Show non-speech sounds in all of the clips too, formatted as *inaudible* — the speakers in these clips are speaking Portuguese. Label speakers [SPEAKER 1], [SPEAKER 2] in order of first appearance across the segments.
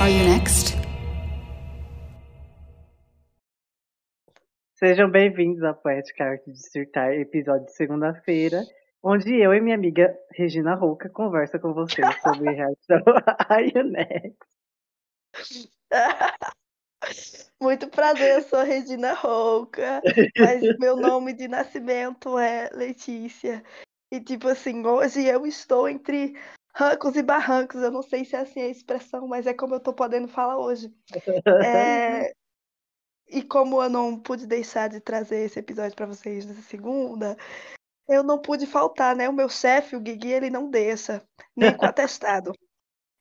[SPEAKER 1] Are you next?
[SPEAKER 2] Sejam bem-vindos à Poética Arte de Dissertar, episódio de segunda-feira, onde eu e minha amiga Regina Rouca conversa com vocês sobre reação a *laughs* Next. *laughs*
[SPEAKER 3] Muito prazer, eu sou Regina Rouca, mas *laughs* meu nome de nascimento é Letícia. E tipo assim, hoje eu estou entre rancos e barrancos. Eu não sei se é assim a expressão, mas é como eu tô podendo falar hoje. É... *laughs* E como eu não pude deixar de trazer esse episódio para vocês nessa segunda, eu não pude faltar, né? O meu chefe, o Guigui, ele não deixa, nem com atestado.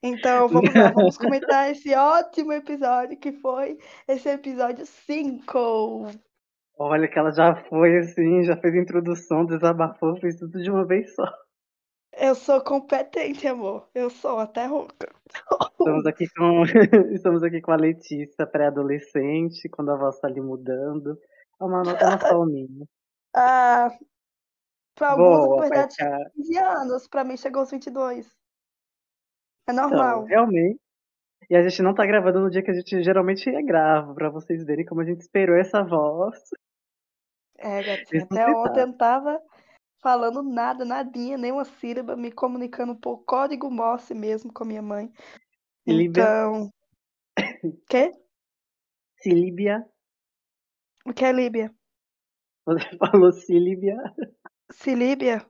[SPEAKER 3] Então, vamos lá, vamos *laughs* comentar esse ótimo episódio que foi esse episódio 5.
[SPEAKER 2] Olha que ela já foi assim, já fez a introdução, desabafou, fez tudo de uma vez só.
[SPEAKER 3] Eu sou competente, amor. Eu sou até rouca. *laughs*
[SPEAKER 2] Estamos aqui com, *laughs* estamos aqui com a Letícia, pré-adolescente, quando a voz está ali mudando. É uma nota nostalminha. *laughs*
[SPEAKER 3] Ah, para alguns, Boa, na verdade, chegou 15 anos. Para mim, chegou aos 22. É então, normal. Então,
[SPEAKER 2] realmente. E a gente não tá gravando no dia que a gente geralmente grava, para vocês verem como a gente esperou essa voz.
[SPEAKER 3] É, gatinha. Até ontem eu tava falando nada, nadinha, nem uma sílaba, me comunicando por código Morse mesmo com a minha mãe. Então. Quê?
[SPEAKER 2] Sílibia.
[SPEAKER 3] O que é Líbia?
[SPEAKER 2] Você *laughs* falou Sílibia.
[SPEAKER 3] Sílibia?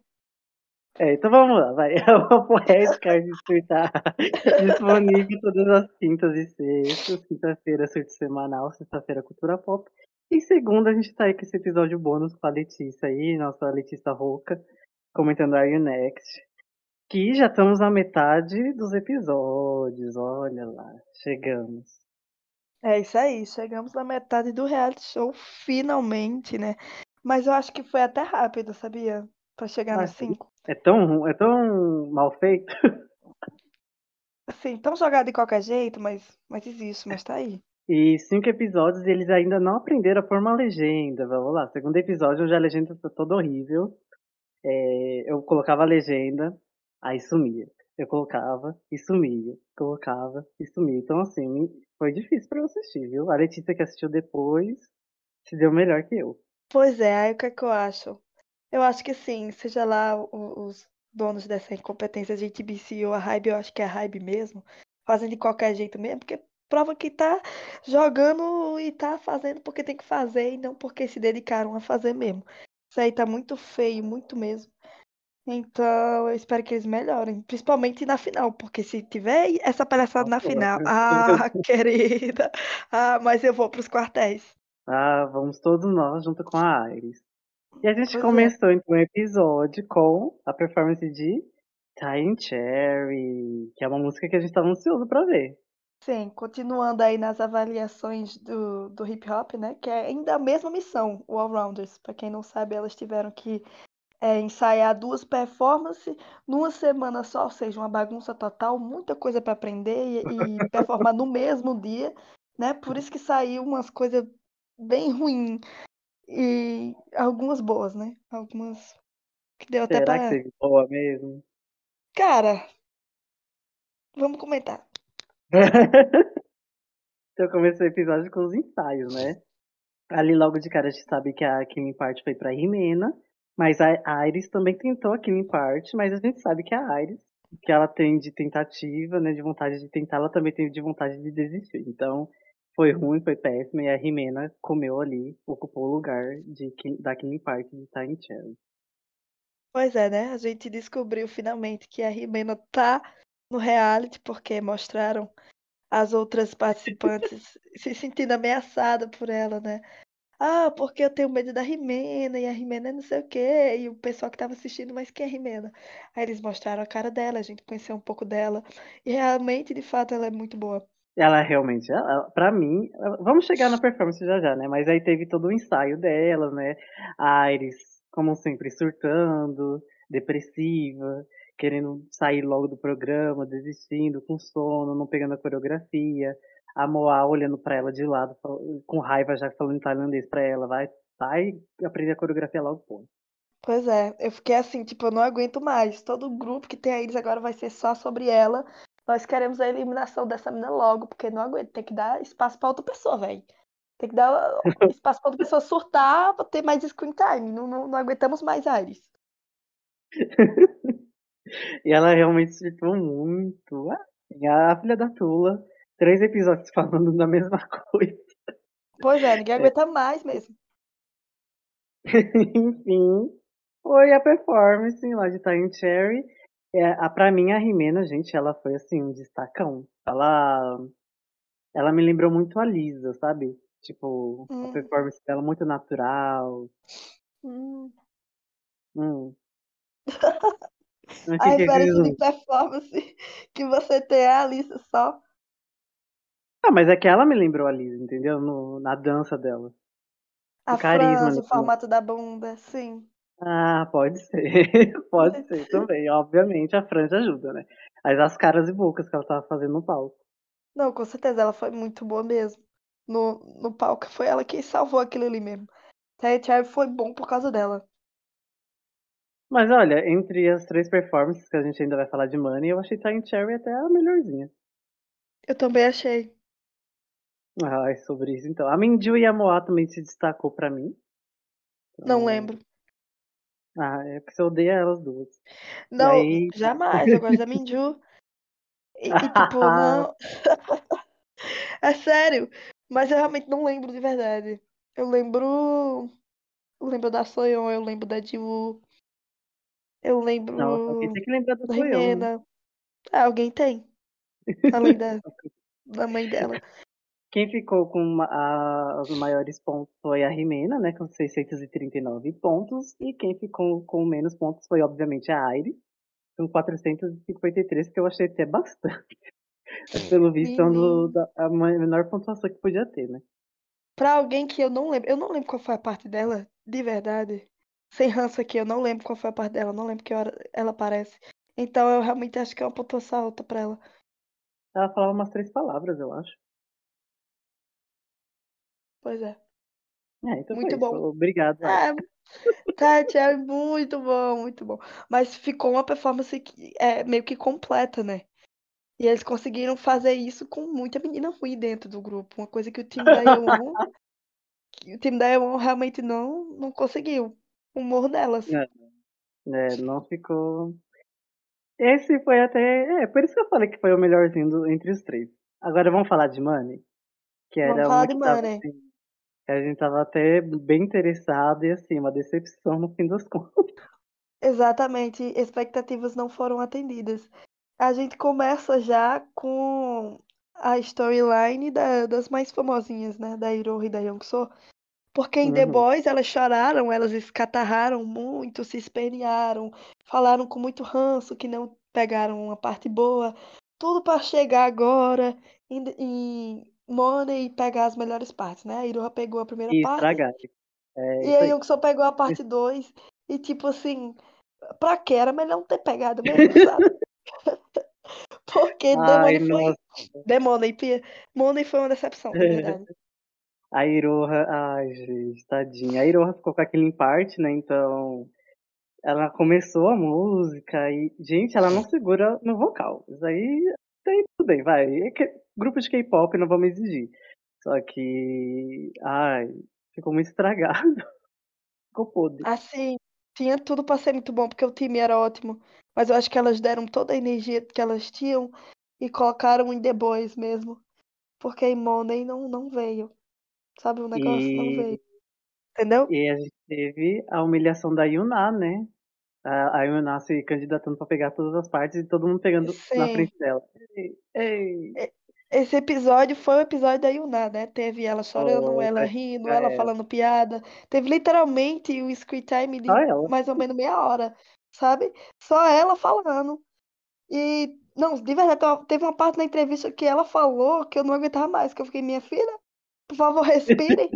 [SPEAKER 2] É, então vamos lá, vai. *laughs* Uma poética de surtar *laughs* disponível todas as quintas e sextas. Quinta-feira, surto semanal, sexta-feira, cultura pop. E segunda, a gente tá aí com esse episódio bônus com a Letícia aí, nossa Letícia Rouca, comentando Are You Next. Que já estamos na metade dos episódios, olha lá, chegamos.
[SPEAKER 3] É isso aí, chegamos na metade do reality show, finalmente, né? Mas eu acho que foi até rápido, sabia? Pra chegar ah, no 5.
[SPEAKER 2] É tão, é tão mal feito.
[SPEAKER 3] Assim, tão jogado de qualquer jeito, mas, mas existe, mas tá aí.
[SPEAKER 2] E cinco episódios e eles ainda não aprenderam a pôr uma legenda. Vamos lá, segundo episódio, onde a legenda tá toda horrível. É, eu colocava a legenda, aí sumia. Eu colocava e sumia. Colocava e sumia. Então, assim, foi difícil para eu assistir, viu? A Letícia que assistiu depois se deu melhor que eu.
[SPEAKER 3] Pois é, aí o que é que eu acho? Eu acho que sim, seja lá os donos dessa incompetência de TBC ou a Hybe, eu acho que é a mesmo, fazem de qualquer jeito mesmo, porque prova que tá jogando e tá fazendo porque tem que fazer e não porque se dedicaram a fazer mesmo. Isso aí tá muito feio, muito mesmo. Então, eu espero que eles melhorem, principalmente na final, porque se tiver essa palhaçada na final, ah, *laughs* querida, ah, mas eu vou para os quartéis.
[SPEAKER 2] Ah, vamos todos nós junto com a Iris. E a gente pois é. começou é. então o episódio com a performance de Time Cherry, que é uma música que a gente estava ansioso para ver.
[SPEAKER 3] Sim, continuando aí nas avaliações do, do hip hop, né? Que é ainda a mesma missão, o All-Rounders. Para quem não sabe, elas tiveram que é, ensaiar duas performances numa semana só, ou seja, uma bagunça total, muita coisa para aprender e, e performar no mesmo dia, né? Por isso que saiu umas coisas bem ruins e algumas boas, né? Algumas que deu até
[SPEAKER 2] Será
[SPEAKER 3] pra...
[SPEAKER 2] que teve boa mesmo?
[SPEAKER 3] Cara, vamos comentar. *laughs*
[SPEAKER 2] então começou o episódio com os ensaios, né? Ali logo de cara a gente sabe que a Kim Part foi pra Rimena, mas a Iris também tentou a Kim Part, mas a gente sabe que a Iris, que ela tem de tentativa, né, de vontade de tentar, ela também tem de vontade de desistir. Então, foi ruim, foi péssimo, e a Rimena comeu ali, ocupou o lugar de, da Kim Park de Time Cherry.
[SPEAKER 3] Pois é, né? A gente descobriu finalmente que a Rimena tá no reality, porque mostraram as outras participantes *laughs* se sentindo ameaçada por ela, né? Ah, porque eu tenho medo da Rimena, e a Rimena é não sei o quê, e o pessoal que tava assistindo, mas quem é a Rimena? Aí eles mostraram a cara dela, a gente conheceu um pouco dela, e realmente, de fato, ela é muito boa.
[SPEAKER 2] Ela realmente, ela, pra mim, vamos chegar na performance já já, né? Mas aí teve todo o ensaio dela, né? A Iris, como sempre, surtando, depressiva querendo sair logo do programa, desistindo, com sono, não pegando a coreografia. A Moa olhando para ela de lado, com raiva, já falando tailandês para ela, vai, vai aprender a coreografia logo, pô.
[SPEAKER 3] Pois é, eu fiquei assim, tipo, eu não aguento mais. Todo grupo que tem a Iris agora vai ser só sobre ela. Nós queremos a eliminação dessa menina logo, porque não aguento. Tem que dar espaço pra outra pessoa, velho. Tem que dar *laughs* espaço pra outra pessoa surtar pra ter mais screen time. Não, não, não aguentamos mais Ares. *laughs* *laughs*
[SPEAKER 2] e ela realmente surtou muito. Assim, a filha da Tula, três episódios falando da mesma *laughs* coisa.
[SPEAKER 3] Pois é, ninguém aguenta mais mesmo. *laughs*
[SPEAKER 2] Enfim, foi a performance lá de Time Cherry. É, a, pra mim, a Rimena, gente, ela foi assim, um destacão. Ela, ela me lembrou muito a Lisa, sabe? Tipo, hum. a performance dela muito natural.
[SPEAKER 3] Hum.
[SPEAKER 2] Hum.
[SPEAKER 3] A referência de performance *laughs* que você tem é a Lisa só.
[SPEAKER 2] Ah, mas é que ela me lembrou a Lisa, entendeu? No, na dança dela.
[SPEAKER 3] A o carisma, franja, o formato da bunda, sim.
[SPEAKER 2] Ah, pode ser. *laughs* pode ser também. Obviamente a franja ajuda, né? Mas as caras e bocas que ela tava fazendo no palco.
[SPEAKER 3] Não, com certeza, ela foi muito boa mesmo. No, no palco foi ela quem salvou aquilo ali mesmo. Tay Cherry foi bom por causa dela.
[SPEAKER 2] Mas olha, entre as três performances que a gente ainda vai falar de Money, eu achei Time Cherry até a melhorzinha.
[SPEAKER 3] Eu também achei.
[SPEAKER 2] Ah, é sobre isso então. A Minju e a Moa também se destacou para mim.
[SPEAKER 3] Então... Não lembro.
[SPEAKER 2] Ah, é porque você odeia elas duas.
[SPEAKER 3] Não, aí... jamais. Eu gosto da Minju. *laughs* E, e tipo, não. *laughs* é sério. Mas eu realmente não lembro de verdade. Eu lembro. Eu lembro da Soyeon, eu lembro da Jiwoo. Eu lembro.
[SPEAKER 2] Não, alguém tem que lembrar da Soyeon. Né?
[SPEAKER 3] Ah, alguém tem. Além da, da mãe dela. *laughs*
[SPEAKER 2] Quem ficou com a, os maiores pontos foi a Rimena, né, com 639 pontos, e quem ficou com menos pontos foi, obviamente, a Aire, com 453, que eu achei até bastante. *laughs* Pelo visto, é a menor pontuação que podia ter, né?
[SPEAKER 3] Pra alguém que eu não lembro, eu não lembro qual foi a parte dela, de verdade. Sem ranço aqui, eu não lembro qual foi a parte dela, não lembro que hora ela aparece. Então eu realmente acho que é uma pontuação alta pra ela.
[SPEAKER 2] Ela falava umas três palavras, eu acho.
[SPEAKER 3] Pois é.
[SPEAKER 2] É, então muito bom. Obrigado.
[SPEAKER 3] É, tá, é muito bom, muito bom. Mas ficou uma performance que é meio que completa, né? E eles conseguiram fazer isso com muita menina ruim dentro do grupo. Uma coisa que o time da Yeon, o time da Yeon realmente não, não conseguiu. Humor delas.
[SPEAKER 2] É, é, não ficou. Esse foi até. É, por isso que eu falei que foi o melhorzinho do, entre os três. Agora vamos falar de Money? Que era
[SPEAKER 3] vamos falar de Money.
[SPEAKER 2] Assim, a gente tava até bem interessado e assim, uma decepção no fim das *laughs* contas.
[SPEAKER 3] Exatamente, expectativas não foram atendidas. A gente começa já com a storyline da, das mais famosinhas, né? Da Iroha e da Youngso. Porque em uhum. The Boys elas choraram, elas escatarraram muito, se espernearam, falaram com muito ranço que não pegaram uma parte boa. Tudo para chegar agora em, em Money e pegar as melhores partes, né? A Iroha pegou a primeira
[SPEAKER 2] e
[SPEAKER 3] parte.
[SPEAKER 2] Estragar. É,
[SPEAKER 3] e aí o só pegou a parte 2. E tipo assim, pra que era melhor não ter pegado mesmo, sabe? *laughs* Porque Demone foi. Demone, Money foi uma decepção, de verdade.
[SPEAKER 2] A Iroha, ai, gente, tadinha. A Iroha ficou com aquele parte, né? Então, ela começou a música e, gente, ela não segura no vocal. Isso aí, aí tudo bem, vai. É que, grupo de K-pop não vamos exigir. Só que, ai, ficou muito estragado. *laughs* ficou podre.
[SPEAKER 3] Assim, tinha tudo para ser muito bom, porque o time era ótimo. Mas eu acho que elas deram toda a energia que elas tinham e colocaram em The Boys mesmo. Porque em Money não, não veio. Sabe, o negócio e... não veio. Entendeu?
[SPEAKER 2] E a gente teve a humilhação da Yuna, né? A, a Yuna se candidatando para pegar todas as partes e todo mundo pegando Sim. na frente dela. Ei, ei.
[SPEAKER 3] Esse episódio foi o episódio da Yuna, né? Teve ela chorando, oh, ela rindo, é. ela falando piada. Teve literalmente o screen time de mais ou menos meia hora, sabe? Só ela falando. E, não, de verdade, teve uma parte na entrevista que ela falou que eu não aguentava mais, que eu fiquei, minha filha, por favor, respire.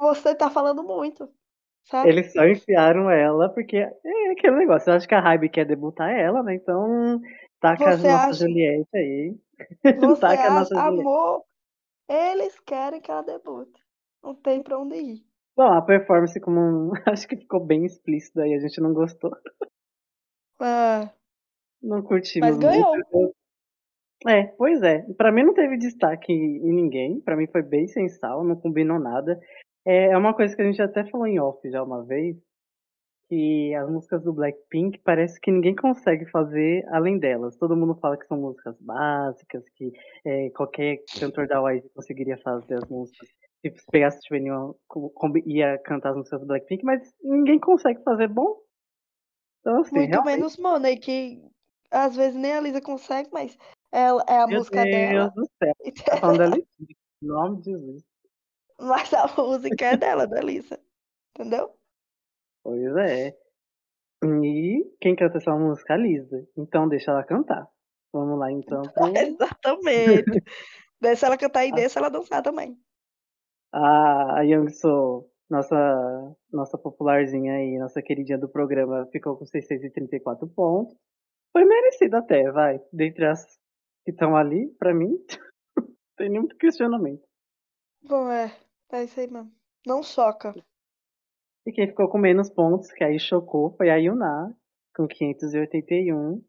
[SPEAKER 3] Você tá falando muito. Sabe?
[SPEAKER 2] Eles só enfiaram ela porque é aquele negócio. Eu acho que a Hybe quer debutar ela, né? Então taca Você a nossa acha... Juliette aí. *laughs*
[SPEAKER 3] Você taca acha, a nossa amor, eles querem que ela debute. Não tem pra onde ir.
[SPEAKER 2] Bom, a performance como um... *laughs* acho que ficou bem explícito aí, a gente não gostou.
[SPEAKER 3] Ah,
[SPEAKER 2] não curtimos
[SPEAKER 3] mas ganhou.
[SPEAKER 2] muito. É, pois é. Pra mim não teve destaque em ninguém. Pra mim foi bem sensal, não combinou nada. É é uma coisa que a gente até falou em off já uma vez, que as músicas do Blackpink parece que ninguém consegue fazer além delas. Todo mundo fala que são músicas básicas, que eh, qualquer cantor da YG conseguiria fazer as músicas. Se pegasse com- com- ia cantar as músicas do Blackpink, mas ninguém consegue fazer bom. Então, assim,
[SPEAKER 3] Muito
[SPEAKER 2] realmente,
[SPEAKER 3] menos Money, que às vezes nem a Lisa consegue, mas ela, é a
[SPEAKER 2] meu
[SPEAKER 3] música
[SPEAKER 2] Deus
[SPEAKER 3] dela.
[SPEAKER 2] do céu. *laughs* Tá falando da Letícia, em nome de Jesus.
[SPEAKER 3] Mas a música é dela, da Lisa. Entendeu?
[SPEAKER 2] Pois é. E quem canta essa música? A Lisa. Então deixa ela cantar. Vamos lá então pro... *laughs*
[SPEAKER 3] Exatamente. Deixa ela cantar e deixa ela dançar também.
[SPEAKER 2] A, a Young So, nossa, nossa popularzinha aí, nossa queridinha do programa, ficou com 634 pontos. Foi merecido até, vai. Dentre as que estão ali, pra mim, *laughs* não tem nenhum questionamento.
[SPEAKER 3] Bom, é. É isso aí mesmo. Não choca.
[SPEAKER 2] E quem ficou com menos pontos, que aí chocou, foi a Yuna, com 581.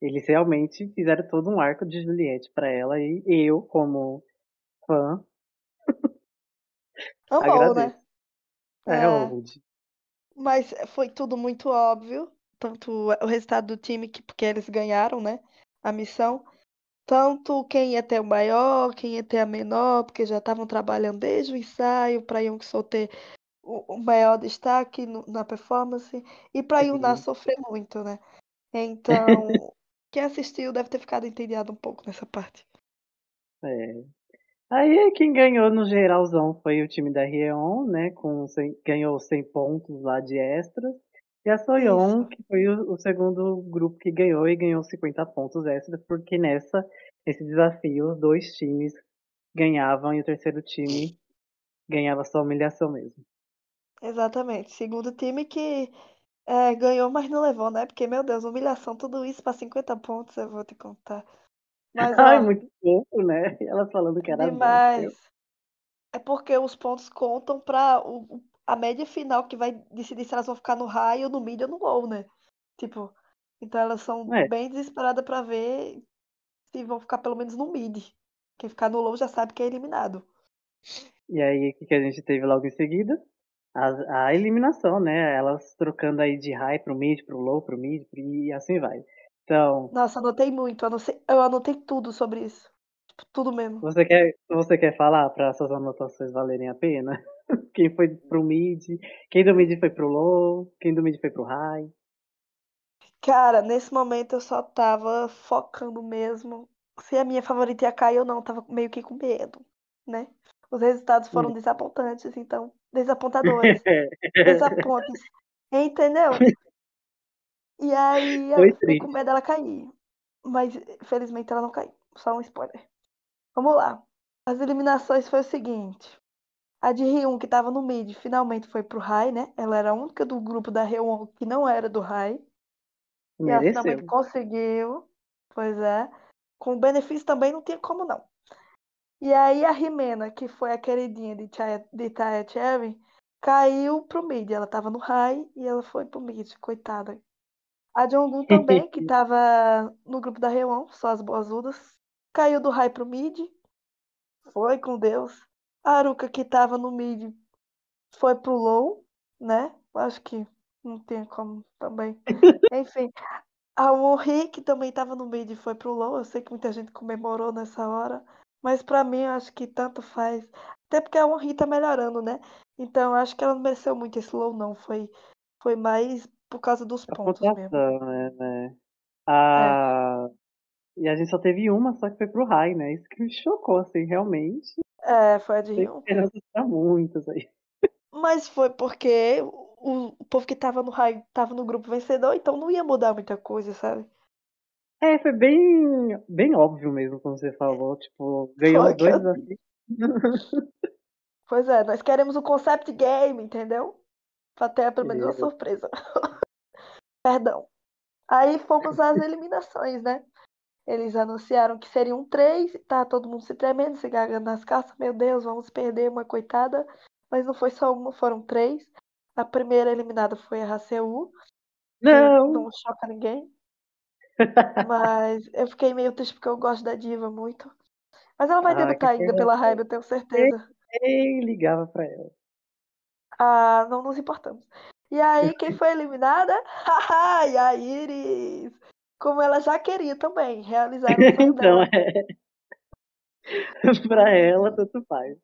[SPEAKER 2] Eles realmente fizeram todo um arco de Juliette pra ela e eu, como fã, *laughs*
[SPEAKER 3] Amou,
[SPEAKER 2] agradeço.
[SPEAKER 3] né?
[SPEAKER 2] É,
[SPEAKER 3] É.
[SPEAKER 2] old.
[SPEAKER 3] Mas foi tudo muito óbvio. Tanto o resultado do time, que, porque eles ganharam, né? A missão. Tanto quem ia ter o maior, quem ia ter a menor, porque já estavam trabalhando desde o ensaio para Young Soo ter o, o maior destaque no- na performance e para Yuna
[SPEAKER 2] Sim.
[SPEAKER 3] sofrer muito, né? Então, quem assistiu deve ter ficado entediado um pouco nessa parte.
[SPEAKER 2] É. Aí quem ganhou no geralzão foi o time da Rieon, né? Com 100 ganhou 100 pontos lá de extras. E a Soyeon, que foi o, o segundo grupo que ganhou e ganhou 50 pontos extras, porque nessa, nesse desafio, os dois times ganhavam e o terceiro time ganhava só humilhação mesmo.
[SPEAKER 3] Exatamente. Segundo time que é, ganhou, mas não levou, né? Porque, meu Deus, humilhação, tudo isso para 50 pontos, eu vou te contar. Mas, *laughs*
[SPEAKER 2] Ai,
[SPEAKER 3] ó,
[SPEAKER 2] muito fofo, né? *laughs* Elas falando que era bom.
[SPEAKER 3] demais. É porque os pontos contam para o, o- a média final que vai decidir se elas vão ficar no high ou no mid ou no low, né? Tipo, então elas são
[SPEAKER 2] É.
[SPEAKER 3] bem desesperadas para ver se vão ficar pelo menos no mid. Quem ficar no low já sabe que é eliminado.
[SPEAKER 2] E aí, o que, a gente teve logo em seguida? A, a eliminação, né? Elas trocando aí de high pro mid, pro low, pro mid, e assim vai. Então,
[SPEAKER 3] Nossa, anotei muito, anotei, eu anotei tudo sobre isso. Tipo, tudo mesmo.
[SPEAKER 2] você quer, você quer falar para essas anotações valerem a pena? *laughs* Quem foi pro mid, quem do mid foi pro low, quem do mid foi pro high.
[SPEAKER 3] Cara, nesse momento eu só tava focando mesmo se a minha favorita ia cair ou não. Tava meio que com medo, né? Os resultados foram desapontantes, então. *laughs* Desapontadores. Desapontes. Entendeu? E aí
[SPEAKER 2] Foi
[SPEAKER 3] eu fiquei com medo dela cair. Mas felizmente ela não caiu. Só um spoiler. Vamos lá. As eliminações foi o seguinte. A de Ryun, que tava no mid, finalmente foi pro high, né? Ela era a única do grupo da Ryun que não era do high. E ela finalmente conseguiu. Pois é. Com benefício também não tinha como não. E aí a Rimena, que foi a queridinha de Taya, de Taya Cherry, caiu pro mid. Ela tava no high e ela foi pro mid, coitada. A Jonggun *laughs* também, que tava no grupo da Rewon, só as boazudas, caiu do high pro mid. Foi com Deus. A Aruka, que tava no mid, foi pro low, né? Acho que não tem como também. *laughs* Enfim, a Wonri, que também tava no mid, foi pro low. Eu sei que muita gente comemorou nessa hora. Mas pra mim, eu acho que tanto faz. Até porque a Wonri tá melhorando, né? Então, eu acho que ela não mereceu muito esse low, não. Foi, foi mais por causa dos
[SPEAKER 2] A
[SPEAKER 3] pontos mesmo.
[SPEAKER 2] pontuação, né? né? A... E a gente só teve uma, só que foi pro high, né? Isso que me chocou, assim, realmente.
[SPEAKER 3] É, foi a de
[SPEAKER 2] Tem
[SPEAKER 3] Ryun.
[SPEAKER 2] esperança pra muitas aí.
[SPEAKER 3] Mas foi porque o, o povo que tava no high tava no grupo vencedor, então não ia mudar muita coisa, sabe?
[SPEAKER 2] É, foi bem, bem óbvio mesmo, como você falou. Tipo, ganhou
[SPEAKER 3] Foi
[SPEAKER 2] dois
[SPEAKER 3] eu-
[SPEAKER 2] desafios.
[SPEAKER 3] Pois é, nós queremos o concept game, entendeu? Pra ter pelo menos uma surpresa. *laughs* Perdão. Aí fomos às eliminações, né? Eles anunciaram que seriam três, tá todo mundo se tremendo, se gargando nas calças. Meu Deus, vamos perder uma coitada. Mas não foi só uma, foram três. A primeira eliminada foi a que
[SPEAKER 2] Não!
[SPEAKER 3] não choca ninguém. Mas eu fiquei meio triste porque eu gosto da diva muito. Mas ela vai
[SPEAKER 2] Ah,
[SPEAKER 3] debutar ainda pela raiva, eu tenho certeza.
[SPEAKER 2] Ei, ligava pra ela.
[SPEAKER 3] Ah, não nos importamos. E aí, quem foi eliminada? *laughs* Haha, a Iris! Como ela já queria também, realizar o *laughs* sonho
[SPEAKER 2] Então,
[SPEAKER 3] dela.
[SPEAKER 2] é. *laughs* pra ela, tanto faz.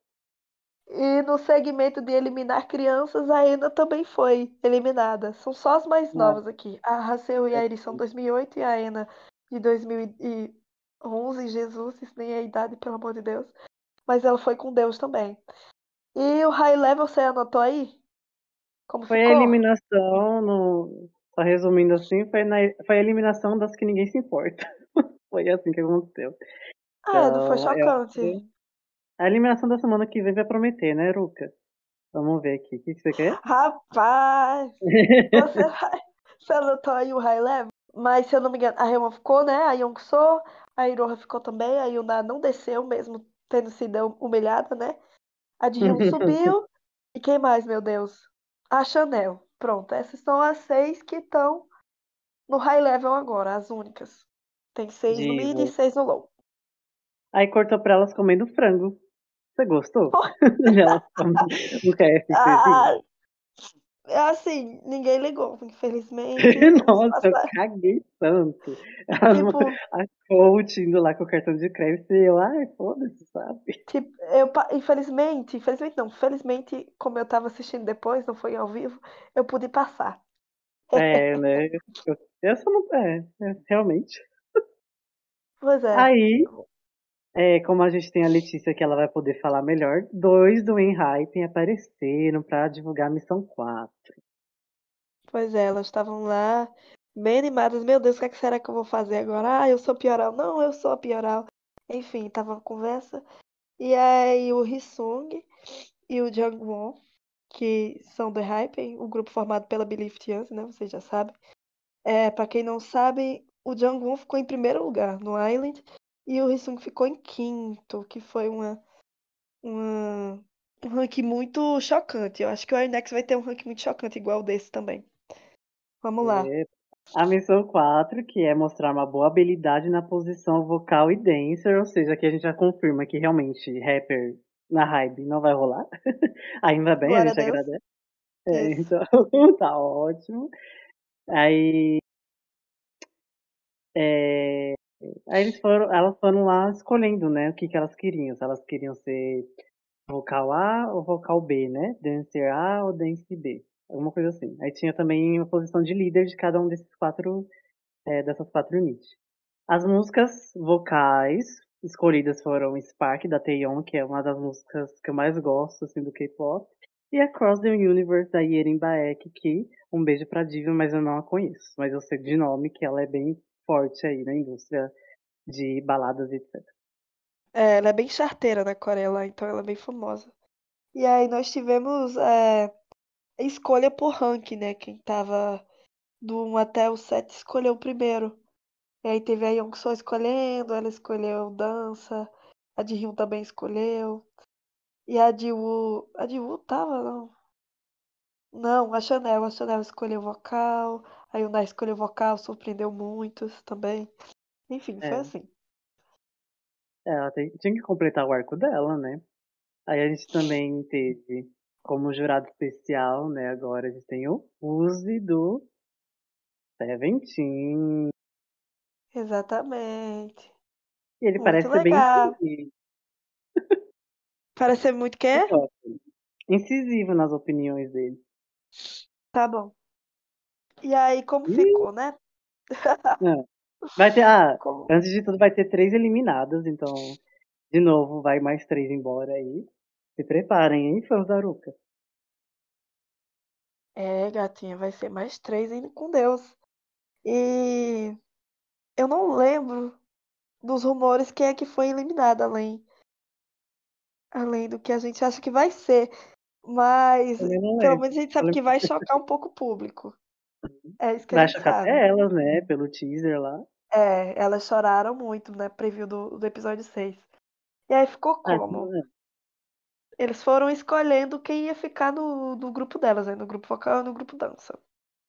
[SPEAKER 3] E no segmento de eliminar crianças, a Ana também foi eliminada. São só as mais novas aqui. A Racel e a Iris são
[SPEAKER 2] sim.
[SPEAKER 3] 2008 e a Ana de 2011. Jesus, isso nem é idade, pelo amor de Deus. Mas ela foi com Deus também. E o High Level, você anotou aí? Como
[SPEAKER 2] Foi a
[SPEAKER 3] ficou?
[SPEAKER 2] eliminação, no... só resumindo assim, foi, na... foi a eliminação das que ninguém se importa. *laughs* Foi assim que aconteceu.
[SPEAKER 3] Ah, não foi
[SPEAKER 2] Então, eu acho
[SPEAKER 3] chocante.
[SPEAKER 2] a eliminação da semana que vem vai prometer, né, Ruka? Vamos ver aqui. O que que você quer?
[SPEAKER 3] Rapaz, *laughs* você, vai- você anotou aí o High Level? Mas se eu não me engano, a Reuma ficou, né? A Young So, a Iroha ficou também, a Yuna não desceu, mesmo tendo sido humilhada, né? A Jihyun *laughs* subiu. E quem mais, meu Deus? A Chanel. Pronto, essas são as seis que estão no High Level agora, as únicas. Tem seis no mid e seis no low.
[SPEAKER 2] Aí cortou pra elas comendo frango. Você gostou? *laughs* *laughs* Elas comendo o KFCzinho.
[SPEAKER 3] Ah, assim, ninguém ligou, infelizmente. *laughs*
[SPEAKER 2] Nossa, eu caguei tanto. As,
[SPEAKER 3] Tipo,
[SPEAKER 2] a coach indo lá com o cartão de crédito e eu, ai, foda-se, sabe?
[SPEAKER 3] Tipo, eu, infelizmente, infelizmente não, felizmente, como eu tava assistindo depois, não foi ao vivo, eu pude passar.
[SPEAKER 2] É, né? Eu, eu só não. É, é, realmente.
[SPEAKER 3] Pois é,
[SPEAKER 2] Aí, é, como a gente tem a Letícia que ela vai poder falar melhor, dois do Enhypen apareceram pra divulgar a missão 4.
[SPEAKER 3] pois é, elas estavam lá, bem animadas. Meu Deus, o que, é que será que eu vou fazer agora? Ah, eu sou pioral. Não, eu sou a pioral. Enfim, tava uma conversa. E aí o Hisung e o Jungwon, que são do Hypen, o grupo formado pela Belief Tians, né? Vocês já sabem. É, para quem não sabe, o Jungwon ficou em primeiro lugar no Island e o Hisung ficou em quinto, que foi uma, uma, um ranking muito chocante. Eu acho que o Inex vai ter um ranking muito chocante igual desse também. Vamos lá.
[SPEAKER 2] É, a missão 4, que é mostrar uma boa habilidade na posição vocal e dancer, ou seja, aqui a gente já confirma que realmente rapper na hype não vai rolar. *laughs* Ainda bem,
[SPEAKER 3] Glória
[SPEAKER 2] a
[SPEAKER 3] a
[SPEAKER 2] gente
[SPEAKER 3] Deus.
[SPEAKER 2] agradece. É, então, *laughs* tá ótimo. Aí, é, aí eles foram, elas foram lá escolhendo, né, o que, que elas queriam. Se elas queriam ser vocal A ou vocal B, né? Dancer A ou dance B. Alguma coisa assim. Aí tinha também uma posição de líder de cada um desses quatro, é, dessas quatro units. As músicas vocais escolhidas foram Spark, da Taeyeon, que é uma das músicas que eu mais gosto, assim, do K-pop. E Across the Universe, da Yerin Baek, que um beijo pra Diva, mas eu não a conheço. Mas eu sei de nome que ela é bem forte aí na indústria de baladas, etc.
[SPEAKER 3] É, ela é bem charteira na Coreia lá, então ela é bem famosa. E aí nós tivemos é, escolha por ranking, né? Quem tava do 1 até o 7 escolheu o primeiro. E aí teve a Youngso escolhendo, ela escolheu dança, a de Hyun também escolheu. E a de Woo. A de Woo tava, não? Não, a Chanel. A Chanel escolheu vocal. A Yuna escolheu vocal, surpreendeu muitos também. Enfim, foi
[SPEAKER 2] É,
[SPEAKER 3] assim.
[SPEAKER 2] é, ela tem- tinha que completar o arco dela, né? Aí a gente também teve como jurado especial, né? Agora a gente tem o Uzi do Seventeen.
[SPEAKER 3] Exatamente.
[SPEAKER 2] E ele
[SPEAKER 3] Muito
[SPEAKER 2] parece ser bem
[SPEAKER 3] legal.
[SPEAKER 2] incisivo.
[SPEAKER 3] Parece ser muito quê?
[SPEAKER 2] Incisivo nas opiniões dele.
[SPEAKER 3] Tá bom. E aí, como
[SPEAKER 2] Ih,
[SPEAKER 3] ficou, né?
[SPEAKER 2] não. Vai ter, ah, *laughs*
[SPEAKER 3] Como-
[SPEAKER 2] antes de tudo vai ter três eliminadas, então, de novo, vai mais três embora aí. Se preparem, hein, fãs da Aruca.
[SPEAKER 3] É, gatinha, vai ser mais três indo com Deus. E eu não lembro dos rumores quem é que foi eliminado além, além do que a gente acha que vai ser. Mas pelo menos a gente sabe que vai chocar um pouco o público. É isso
[SPEAKER 2] que
[SPEAKER 3] a gente sabe.
[SPEAKER 2] até elas, né, pelo teaser lá.
[SPEAKER 3] É, elas choraram muito, né? Preview do, do episódio 6. E aí ficou
[SPEAKER 2] Ah,
[SPEAKER 3] como?
[SPEAKER 2] é.
[SPEAKER 3] Eles foram escolhendo quem ia ficar no, no grupo delas, né? No grupo vocal e no grupo dança.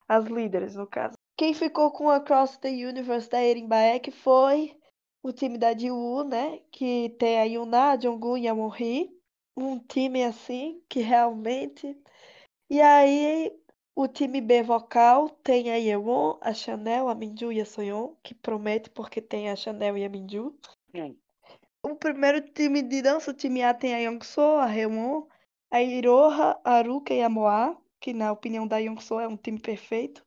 [SPEAKER 3] As líderes, no caso. Quem ficou com Across the Universe da Erin Baek foi o time da Jiwoo, né? Que tem a Yuna, a Jonggun e a Monri. Um time assim que realmente. E aí o time B vocal tem a Yeon, a Chanel, a Minju e a Soyeon, que promete porque tem a Chanel e a Minju. O primeiro time de dança, o time A tem a Youngso, a Reon, a Iroha, a Aruka e a Moa, que na opinião da Youngso é um time perfeito,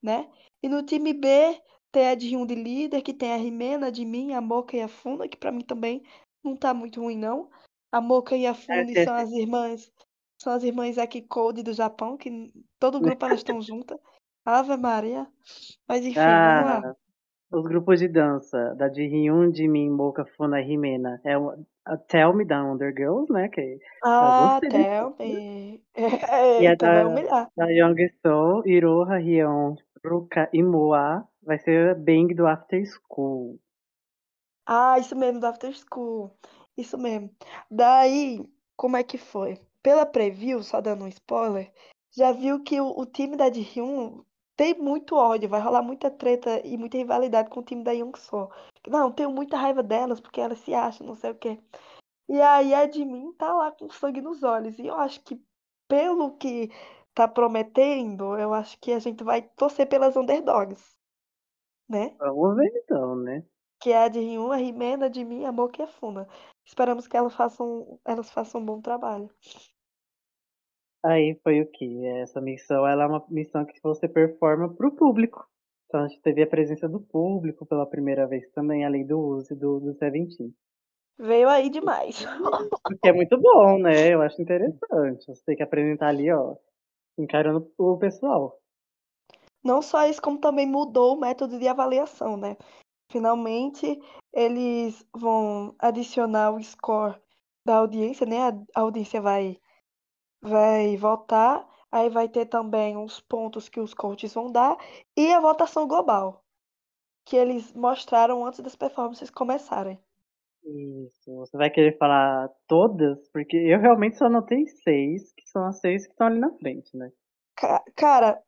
[SPEAKER 3] né? E no time B tem a Jihyun de líder, que tem a Rimena, a Jimin, a Moka e a Funa, que pra mim também não tá muito ruim não. A Moka e a Fune
[SPEAKER 2] É,
[SPEAKER 3] são as irmãs, são as irmãs Aki Code do Japão, que todo grupo elas estão *laughs* juntas. Ave Maria. Mas enfim, vamos lá.
[SPEAKER 2] Ah, os grupos de dança da Jihyun, Jimin, Moka, Funa e Himena. É o- a Tell Me da Wonder Girls, né? Que eu
[SPEAKER 3] Ah,
[SPEAKER 2] gostei.
[SPEAKER 3] Tell me. *laughs* *laughs*
[SPEAKER 2] E a
[SPEAKER 3] vai
[SPEAKER 2] da,
[SPEAKER 3] humilhar.
[SPEAKER 2] da Young Soul, Iroha, Ryeon, Ruka e Moa vai ser a Bang do After School.
[SPEAKER 3] Ah, isso mesmo, do After School. Isso mesmo. Daí, como é que foi? Pela preview, só dando um spoiler, já viu que o, o time da Jihyun tem muito ódio, vai rolar muita treta e muita rivalidade com o time da Youngso. Não, tenho muita raiva delas porque elas se acham, não sei o quê. E aí a Jimin tá lá com sangue nos olhos. E eu acho que, pelo que tá prometendo, eu acho que a gente vai torcer pelas underdogs, né?
[SPEAKER 2] Vamos ver então, né?
[SPEAKER 3] que é a de Ryun, a Rimena, de mim, a Moka e a Funa. Esperamos que elas façam, elas façam um bom trabalho.
[SPEAKER 2] Aí foi o que? Essa missão ela é uma missão que você performa pro público. Então a gente teve a presença do público pela primeira vez também, além do uso do, do Seventeen.
[SPEAKER 3] Veio aí demais. *laughs*
[SPEAKER 2] O que é muito bom, né? Eu acho interessante. Você tem que apresentar ali, ó, encarando o pessoal.
[SPEAKER 3] Não só isso, como também mudou o método de avaliação, né? Finalmente, eles vão adicionar o score da audiência, né? A audiência vai, vai votar, aí vai ter também os pontos que os coaches vão dar e a votação global, que eles mostraram antes das performances começarem.
[SPEAKER 2] Isso. Você vai querer falar todas? Porque eu realmente só anotei seis, que são as seis que estão ali na frente, né?
[SPEAKER 3] Ca- Cara,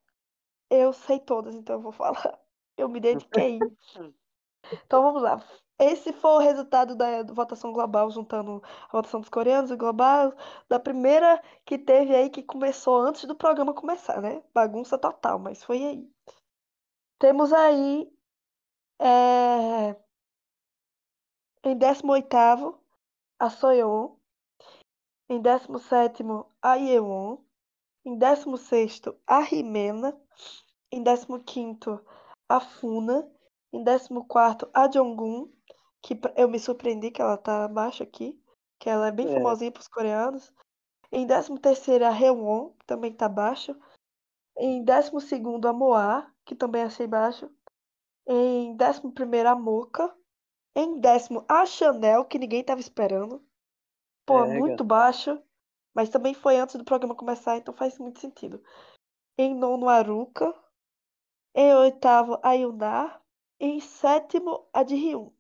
[SPEAKER 3] eu sei todas, então eu vou *laughs* falar. Eu me *laughs* dediquei. Então vamos lá. Esse foi o resultado da votação global, juntando a votação dos coreanos e global, da primeira que teve aí, que começou antes do programa começar, né? Bagunça total, mas foi aí. Temos aí, é, em 18º, a Soyeon. Em 17º, a Yeon. Em 16º, a Rimena. Em 15º, a Funa. Em 14º, a Jonggun, que eu me surpreendi que ela tá abaixo aqui, que ela é bem
[SPEAKER 2] É.
[SPEAKER 3] famosinha pros coreanos. Em 13º, a Rewon, que também tá baixo. Em 12º, a Moa, que também achei baixo. Em 11º, a Mocha. Em décimo, a Chanel, que ninguém tava esperando. Pô,
[SPEAKER 2] É,
[SPEAKER 3] muito baixo. Mas também foi antes do programa começar, então faz muito sentido. Em nono, a Aruka. Em oitavo, a Yuna. Em sétimo, a de Ryun.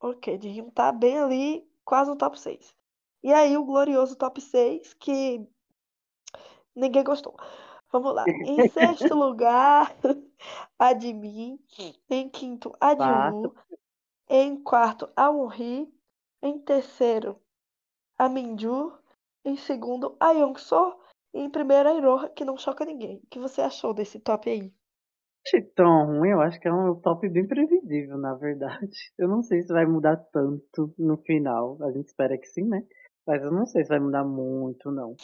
[SPEAKER 3] Ok, de Ryun tá bem ali, quase no top 6. E aí o glorioso top 6, que ninguém gostou. Vamos lá. Em *laughs* sexto lugar, a de Min. Em quinto, a de. Wu. Em quarto, a Wonhee. Em terceiro, a Minju. Em segundo, a Youngso. E em primeiro, a Iroha, que não choca ninguém. O que você achou desse top aí?
[SPEAKER 2] Achei tão ruim, eu acho que é um top bem previsível, na verdade. *laughs* Eu não sei se vai mudar tanto no final. A gente espera que sim, né? Mas eu não sei se vai mudar muito, não.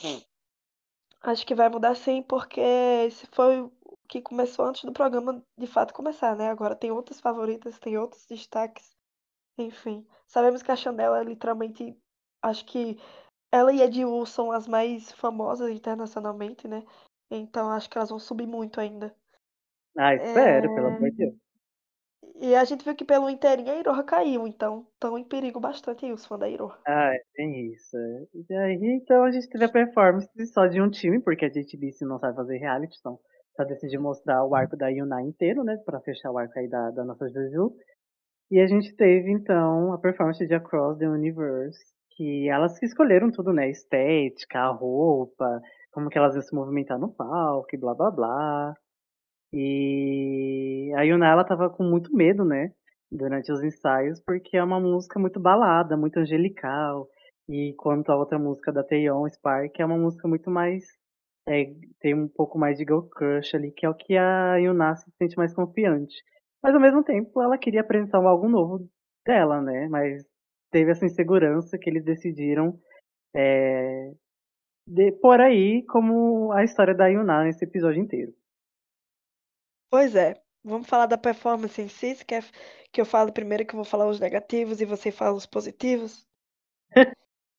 [SPEAKER 3] Acho que vai mudar sim, porque esse foi o que começou antes do programa de fato começar, né? Agora tem outras favoritas, tem outros destaques. Enfim, sabemos que a Chanel é literalmente. Acho que ela e a Jiwoo são as mais famosas internacionalmente, né? Então acho que elas vão subir muito ainda.
[SPEAKER 2] Ah, espero,
[SPEAKER 3] É,
[SPEAKER 2] pelo amor de Deus.
[SPEAKER 3] E a gente viu que pelo inteirinho a Iroha caiu, então estão em perigo bastante aí os fãs da Iroha.
[SPEAKER 2] Ah, é, tem isso. é. E aí, então a gente teve a performance só de um time, porque a gente disse não sabe fazer reality, então só decidiu mostrar o arco da Yuna inteiro, né? Pra fechar o arco aí da, da nossa Juju. E a gente teve, então, a performance de Across the Universe, que elas que escolheram tudo, né? Estética, a roupa, como que elas iam se movimentar no palco, e blá blá blá. E a Yuna, ela tava com muito medo, né? Durante os ensaios, porque é uma música muito balada, muito angelical. E quanto a outra música da Taeyeon, Spark, é uma música muito mais. É, tem um pouco mais de girl crush ali, que é o que a Yuna se sente mais confiante. Mas ao mesmo tempo, ela queria apresentar algo novo dela, né? Mas teve essa insegurança que eles decidiram é, de, por aí como a história da Yuna nesse episódio inteiro.
[SPEAKER 3] Pois é. Vamos falar da performance em si? Você quer que eu fale primeiro que eu vou falar os negativos e você fala os positivos? *laughs*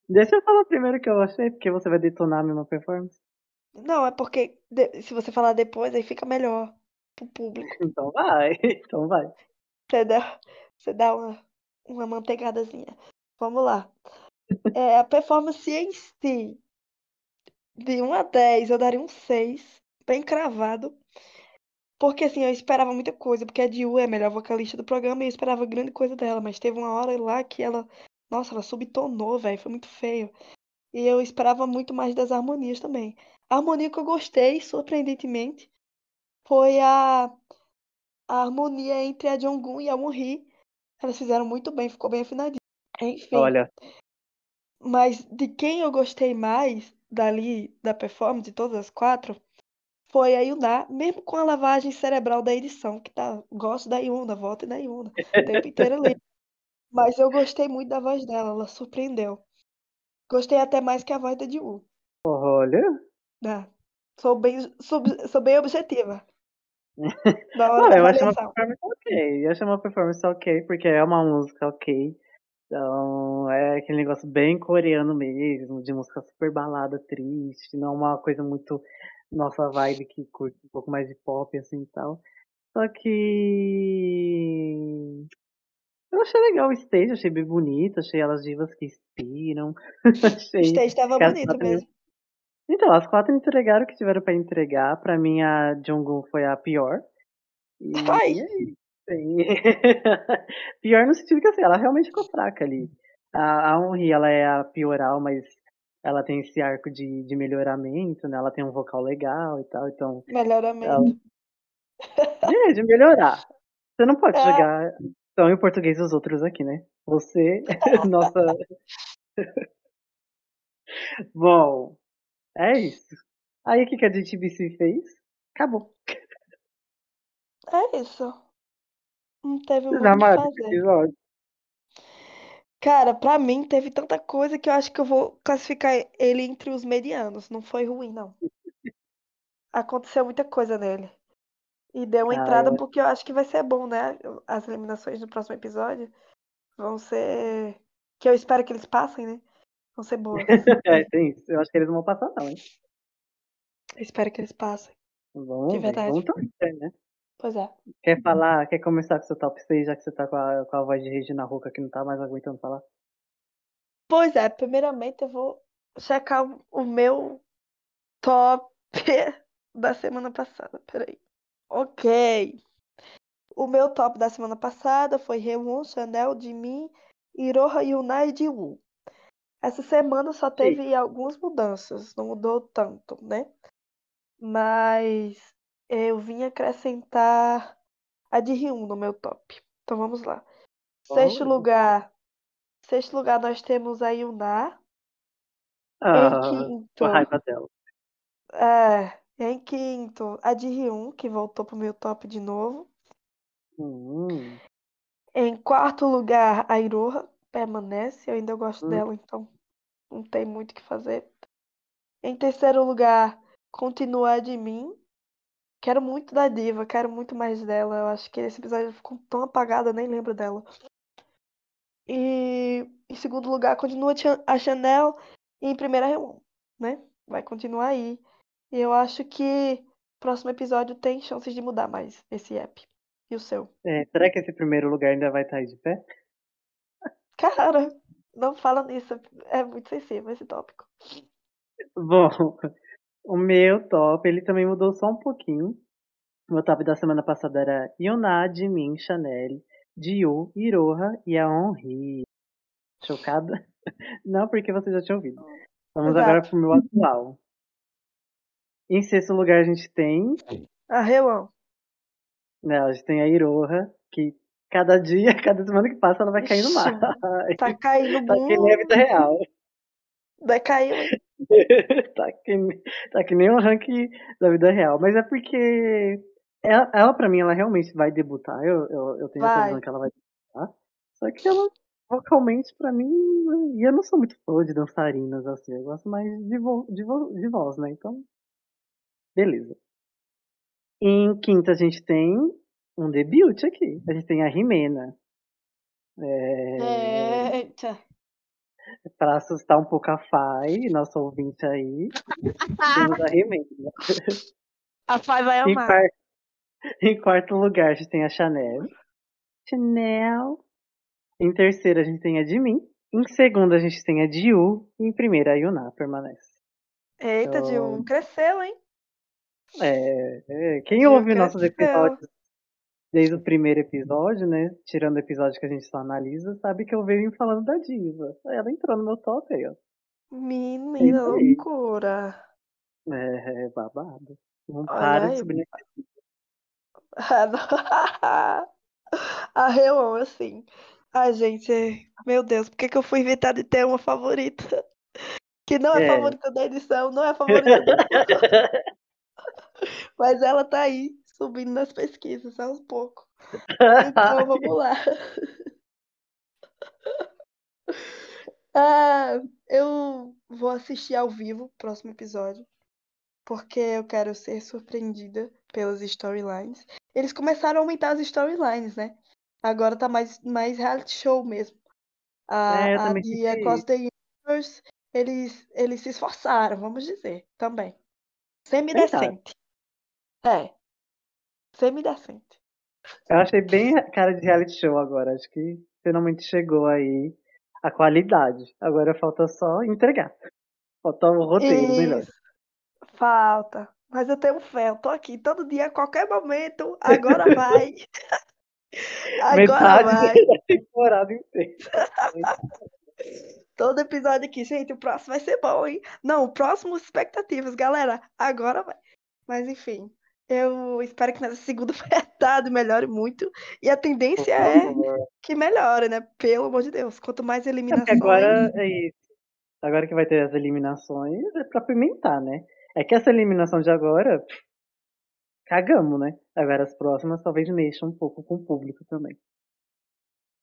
[SPEAKER 2] Deixa eu falar primeiro o que eu achei, porque você vai detonar a mesma performance.
[SPEAKER 3] Não, é porque de- se você falar depois, aí fica melhor pro público. *laughs*
[SPEAKER 2] Então vai, *laughs* então vai.
[SPEAKER 3] Você dá, você dá uma, uma manteigadazinha. Vamos lá. É, a performance em si, de 1 a 10, eu daria um 6, bem cravado. Porque assim, eu esperava muita coisa, porque a Diu é a melhor vocalista do programa e eu esperava grande coisa dela, mas teve uma hora lá que ela, nossa, ela subtonou, velho, foi muito feio. E eu esperava muito mais das harmonias também. A harmonia que eu gostei, surpreendentemente, foi a, a harmonia entre a Jonggun e a Wonhee. Elas fizeram muito bem, ficou bem afinadinho. Enfim.
[SPEAKER 2] Olha,
[SPEAKER 3] Mas de quem eu gostei mais dali, da performance, de todas as quatro, foi a Yuna, mesmo com a lavagem cerebral da edição, que tá, gosto da Yuna, volta da Yuna, o tempo inteiro ali. *laughs* Mas eu gostei muito da voz dela, ela surpreendeu. Gostei até mais que a voz da Diu.
[SPEAKER 2] olha.
[SPEAKER 3] né? Sou bem, sou, sou bem objetiva. *laughs* Da
[SPEAKER 2] eu acho uma performance ok. Eu acho uma performance ok, porque é uma música ok. Então, é aquele negócio bem coreano mesmo, de música super balada, triste, não é uma coisa muito nossa vibe que curte um pouco mais de pop assim e tal. Só que eu achei legal o stage, achei bem bonito, achei elas divas que inspiram. *laughs*
[SPEAKER 3] O
[SPEAKER 2] achei
[SPEAKER 3] stage tava
[SPEAKER 2] as
[SPEAKER 3] bonito
[SPEAKER 2] quatro
[SPEAKER 3] mesmo.
[SPEAKER 2] Então, as quatro entregaram o que tiveram pra entregar. Pra mim, a Jungkook foi a pior. E é *laughs* pior no sentido que assim, ela realmente ficou fraca ali. A, a Henri, ela é a pioral, mas ela tem esse arco de, de melhoramento, né? Ela tem um vocal legal e tal, então. Ela,
[SPEAKER 3] melhoramento. *laughs*
[SPEAKER 2] de, melhorar. Você não pode
[SPEAKER 3] É.
[SPEAKER 2] jogar tão em português os outros aqui, né? Você, *laughs* nossa. Bom, é isso. Aí o que, que a DTBC fez? Acabou.
[SPEAKER 3] É isso. Não teve muito o que fazer.
[SPEAKER 2] episódio?
[SPEAKER 3] Cara, pra mim teve tanta coisa que eu acho que eu vou classificar ele entre os medianos. Não foi ruim, não. Aconteceu muita coisa nele. E deu uma
[SPEAKER 2] Ah,
[SPEAKER 3] entrada porque eu acho que vai ser bom, né? As eliminações do próximo episódio vão ser. Que eu espero que eles passem, né? Vão ser boas. *laughs*
[SPEAKER 2] é, tem isso. Eu acho que eles não vão passar, não, hein?
[SPEAKER 3] Eu espero que eles passem.
[SPEAKER 2] Vamos
[SPEAKER 3] De
[SPEAKER 2] ver.
[SPEAKER 3] verdade.
[SPEAKER 2] Vamos torcer, né?
[SPEAKER 3] Pois é.
[SPEAKER 2] Quer falar, quer começar com seu top 6, já que você tá com a, com a voz de Regina Roca que não tá mais aguentando falar?
[SPEAKER 3] Pois é, primeiramente eu vou checar o- meu top *laughs* da semana passada. Peraí. Ok. O meu top da semana passada foi Rewon, Chanel, Jimin, Iroha, Yuna e Jiwoo. Essa semana só teve algumas mudanças, não mudou tanto, né? Mas eu vim acrescentar a de Ryun no meu top. Então vamos lá. Sexto
[SPEAKER 2] Olha.
[SPEAKER 3] lugar. Sexto lugar nós temos a Yuna.
[SPEAKER 2] Ah,
[SPEAKER 3] Em quinto.
[SPEAKER 2] raiva dela.
[SPEAKER 3] É, em quinto, a de Ryun, que voltou pro meu top de novo.
[SPEAKER 2] Hum,
[SPEAKER 3] Em quarto lugar, a Iroha permanece. Eu ainda gosto
[SPEAKER 2] Hum.
[SPEAKER 3] dela, então não tem muito o que fazer. Em terceiro lugar, continua a de mim. Quero muito da Diva, quero muito mais dela. Eu acho que esse episódio ficou tão apagado, eu nem lembro dela. E em segundo lugar, continua a Chanel. E em primeira, a Rewon, né? Vai continuar aí. E eu acho que próximo episódio tem chances de mudar mais esse app. E o seu?
[SPEAKER 2] é, será que esse primeiro lugar ainda vai estar aí de pé?
[SPEAKER 3] Cara, não fala nisso. É muito sensível esse tópico. *laughs*
[SPEAKER 2] Bom, o meu top, ele também mudou só um pouquinho. O meu top da semana passada era Yuna, Jimin, Chanel, Jiu, Iroha e a Henri. Chocada? *laughs* Não, porque você já tinha ouvido. Vamos
[SPEAKER 3] Exato.
[SPEAKER 2] agora pro meu atual. Em sexto lugar a gente tem
[SPEAKER 3] A Rewon.
[SPEAKER 2] Não, a gente tem a Iroha, que cada dia, *laughs* cada semana que passa, ela vai caindo
[SPEAKER 3] Ixi,
[SPEAKER 2] mais.
[SPEAKER 3] Tá caindo *laughs*
[SPEAKER 2] Tá que nem a vida
[SPEAKER 3] muito.
[SPEAKER 2] real.
[SPEAKER 3] Vai cair. *laughs*
[SPEAKER 2] tá, que, nem- tá que nem o ranking da vida real. Mas é porque ela, ela pra mim, ela realmente vai debutar. Eu, eu, eu tenho
[SPEAKER 3] Vai.
[SPEAKER 2] visão que ela vai debutar. Só que ela, vocalmente, pra mim, e eu não sou muito fã de dançarinas, assim. Eu gosto mais de, vo, de, vo, de voz, né? Então, beleza. Em quinta, a gente tem um debut aqui. A gente tem a Rimena. É,
[SPEAKER 3] Eita.
[SPEAKER 2] Pra assustar um pouco a Fai, nossa ouvinte aí, temos a Rimena.
[SPEAKER 3] A Fai vai
[SPEAKER 2] Em
[SPEAKER 3] amar.
[SPEAKER 2] quarto, em quarto lugar, a gente tem a Chanel. Chanel. Em terceiro, a gente tem a Jimin. Em segundo, a gente tem a Jiu. E em primeiro, a Yuna permanece.
[SPEAKER 3] Eita,
[SPEAKER 2] Então-
[SPEAKER 3] Dil, cresceu, hein?
[SPEAKER 2] É, é, quem
[SPEAKER 3] Jiu
[SPEAKER 2] ouve nossos
[SPEAKER 3] cresceu.
[SPEAKER 2] episódios desde o primeiro episódio, né? Tirando o episódio que a gente só analisa, sabe que eu venho falando da diva. Ela entrou no meu top aí, ó.
[SPEAKER 3] Menina, loucura.
[SPEAKER 2] É, é babado. Não
[SPEAKER 3] Olha
[SPEAKER 2] para
[SPEAKER 3] aí.
[SPEAKER 2] de subir nesse *laughs*
[SPEAKER 3] A Reon, assim. Ai, gente, meu Deus, por que, que eu fui inventar de ter uma favorita? *laughs* Que não é,
[SPEAKER 2] É.
[SPEAKER 3] favorita da edição, não é favorita do... *laughs* Mas ela tá aí, subindo nas pesquisas aos poucos. Então, *laughs* vamos lá. Ah, eu vou assistir ao vivo o próximo episódio, porque eu quero ser surpreendida pelas storylines. Eles começaram a aumentar as storylines, né? Agora tá mais, mais reality show mesmo. A,
[SPEAKER 2] É,
[SPEAKER 3] a de Across the Universe, eles, eles se esforçaram, vamos dizer, também. Semi-decente. É. Semi-decente.
[SPEAKER 2] Eu achei bem cara de reality show agora. Acho que finalmente chegou aí a qualidade. Agora falta só entregar. Falta o roteiro melhor.
[SPEAKER 3] Isso. Falta. Mas eu tenho fé, eu tô aqui todo dia, a qualquer momento. Agora vai. *laughs* Agora
[SPEAKER 2] Metade
[SPEAKER 3] vai.
[SPEAKER 2] da temporada inteira. *laughs*
[SPEAKER 3] Todo episódio aqui, gente, o próximo vai ser bom, hein? Não, o próximo expectativas, galera. Agora vai. Mas enfim, eu espero que nessa segunda *laughs* metade melhore muito. E a tendência é que melhore, né? Pelo amor de Deus. Quanto mais
[SPEAKER 2] É
[SPEAKER 3] eliminações.
[SPEAKER 2] agora é isso. Agora que vai ter as eliminações, é pra pimentar, né? É que essa eliminação de agora, cagamos, né? Agora as próximas talvez mexam um pouco com o público também.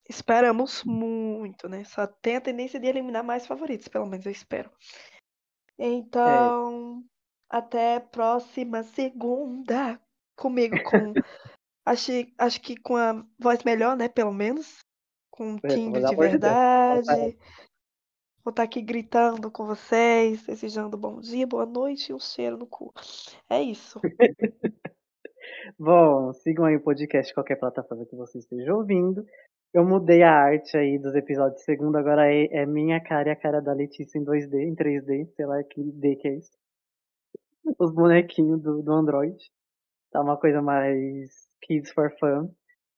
[SPEAKER 3] Esperamos muito, né? Só tem a tendência de eliminar mais favoritos, pelo menos eu espero. Então, até próxima segunda. Comigo, com. *laughs* acho, acho que com a voz melhor, né? Pelo menos. Com um
[SPEAKER 2] É,
[SPEAKER 3] timbre de verdade. Vou estar aqui gritando com vocês, desejando bom dia, boa noite e um cheiro no cu. É isso. *laughs*
[SPEAKER 2] Bom, sigam aí o podcast qualquer plataforma que você esteja ouvindo. Eu mudei a arte aí dos episódios de segunda, agora é, é minha cara e a cara da Letícia em 2D, em 3D, sei lá que D que é isso. *laughs* Os bonequinhos do, do Android. Tá uma coisa mais kids for fun,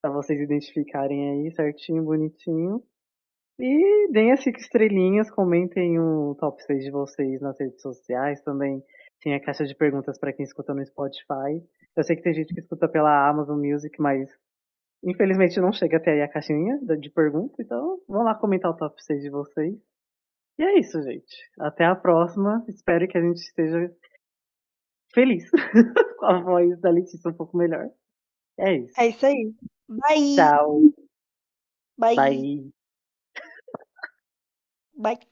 [SPEAKER 2] pra vocês identificarem aí certinho, bonitinho. E deem as cinco estrelinhas, comentem o top 6 de vocês nas redes sociais também. Tem a caixa de perguntas para quem escuta no Spotify. Eu sei que tem gente que escuta pela Amazon Music, mas infelizmente não chega até aí a caixinha de perguntas. Então, vão lá comentar o top 6 de vocês. E é isso, gente. Até a próxima. Espero que a gente esteja feliz *laughs* com a voz da Letícia um pouco melhor. É isso.
[SPEAKER 3] É isso aí. Bye.
[SPEAKER 2] Tchau.
[SPEAKER 3] Bye.
[SPEAKER 2] Bye.
[SPEAKER 3] Bye.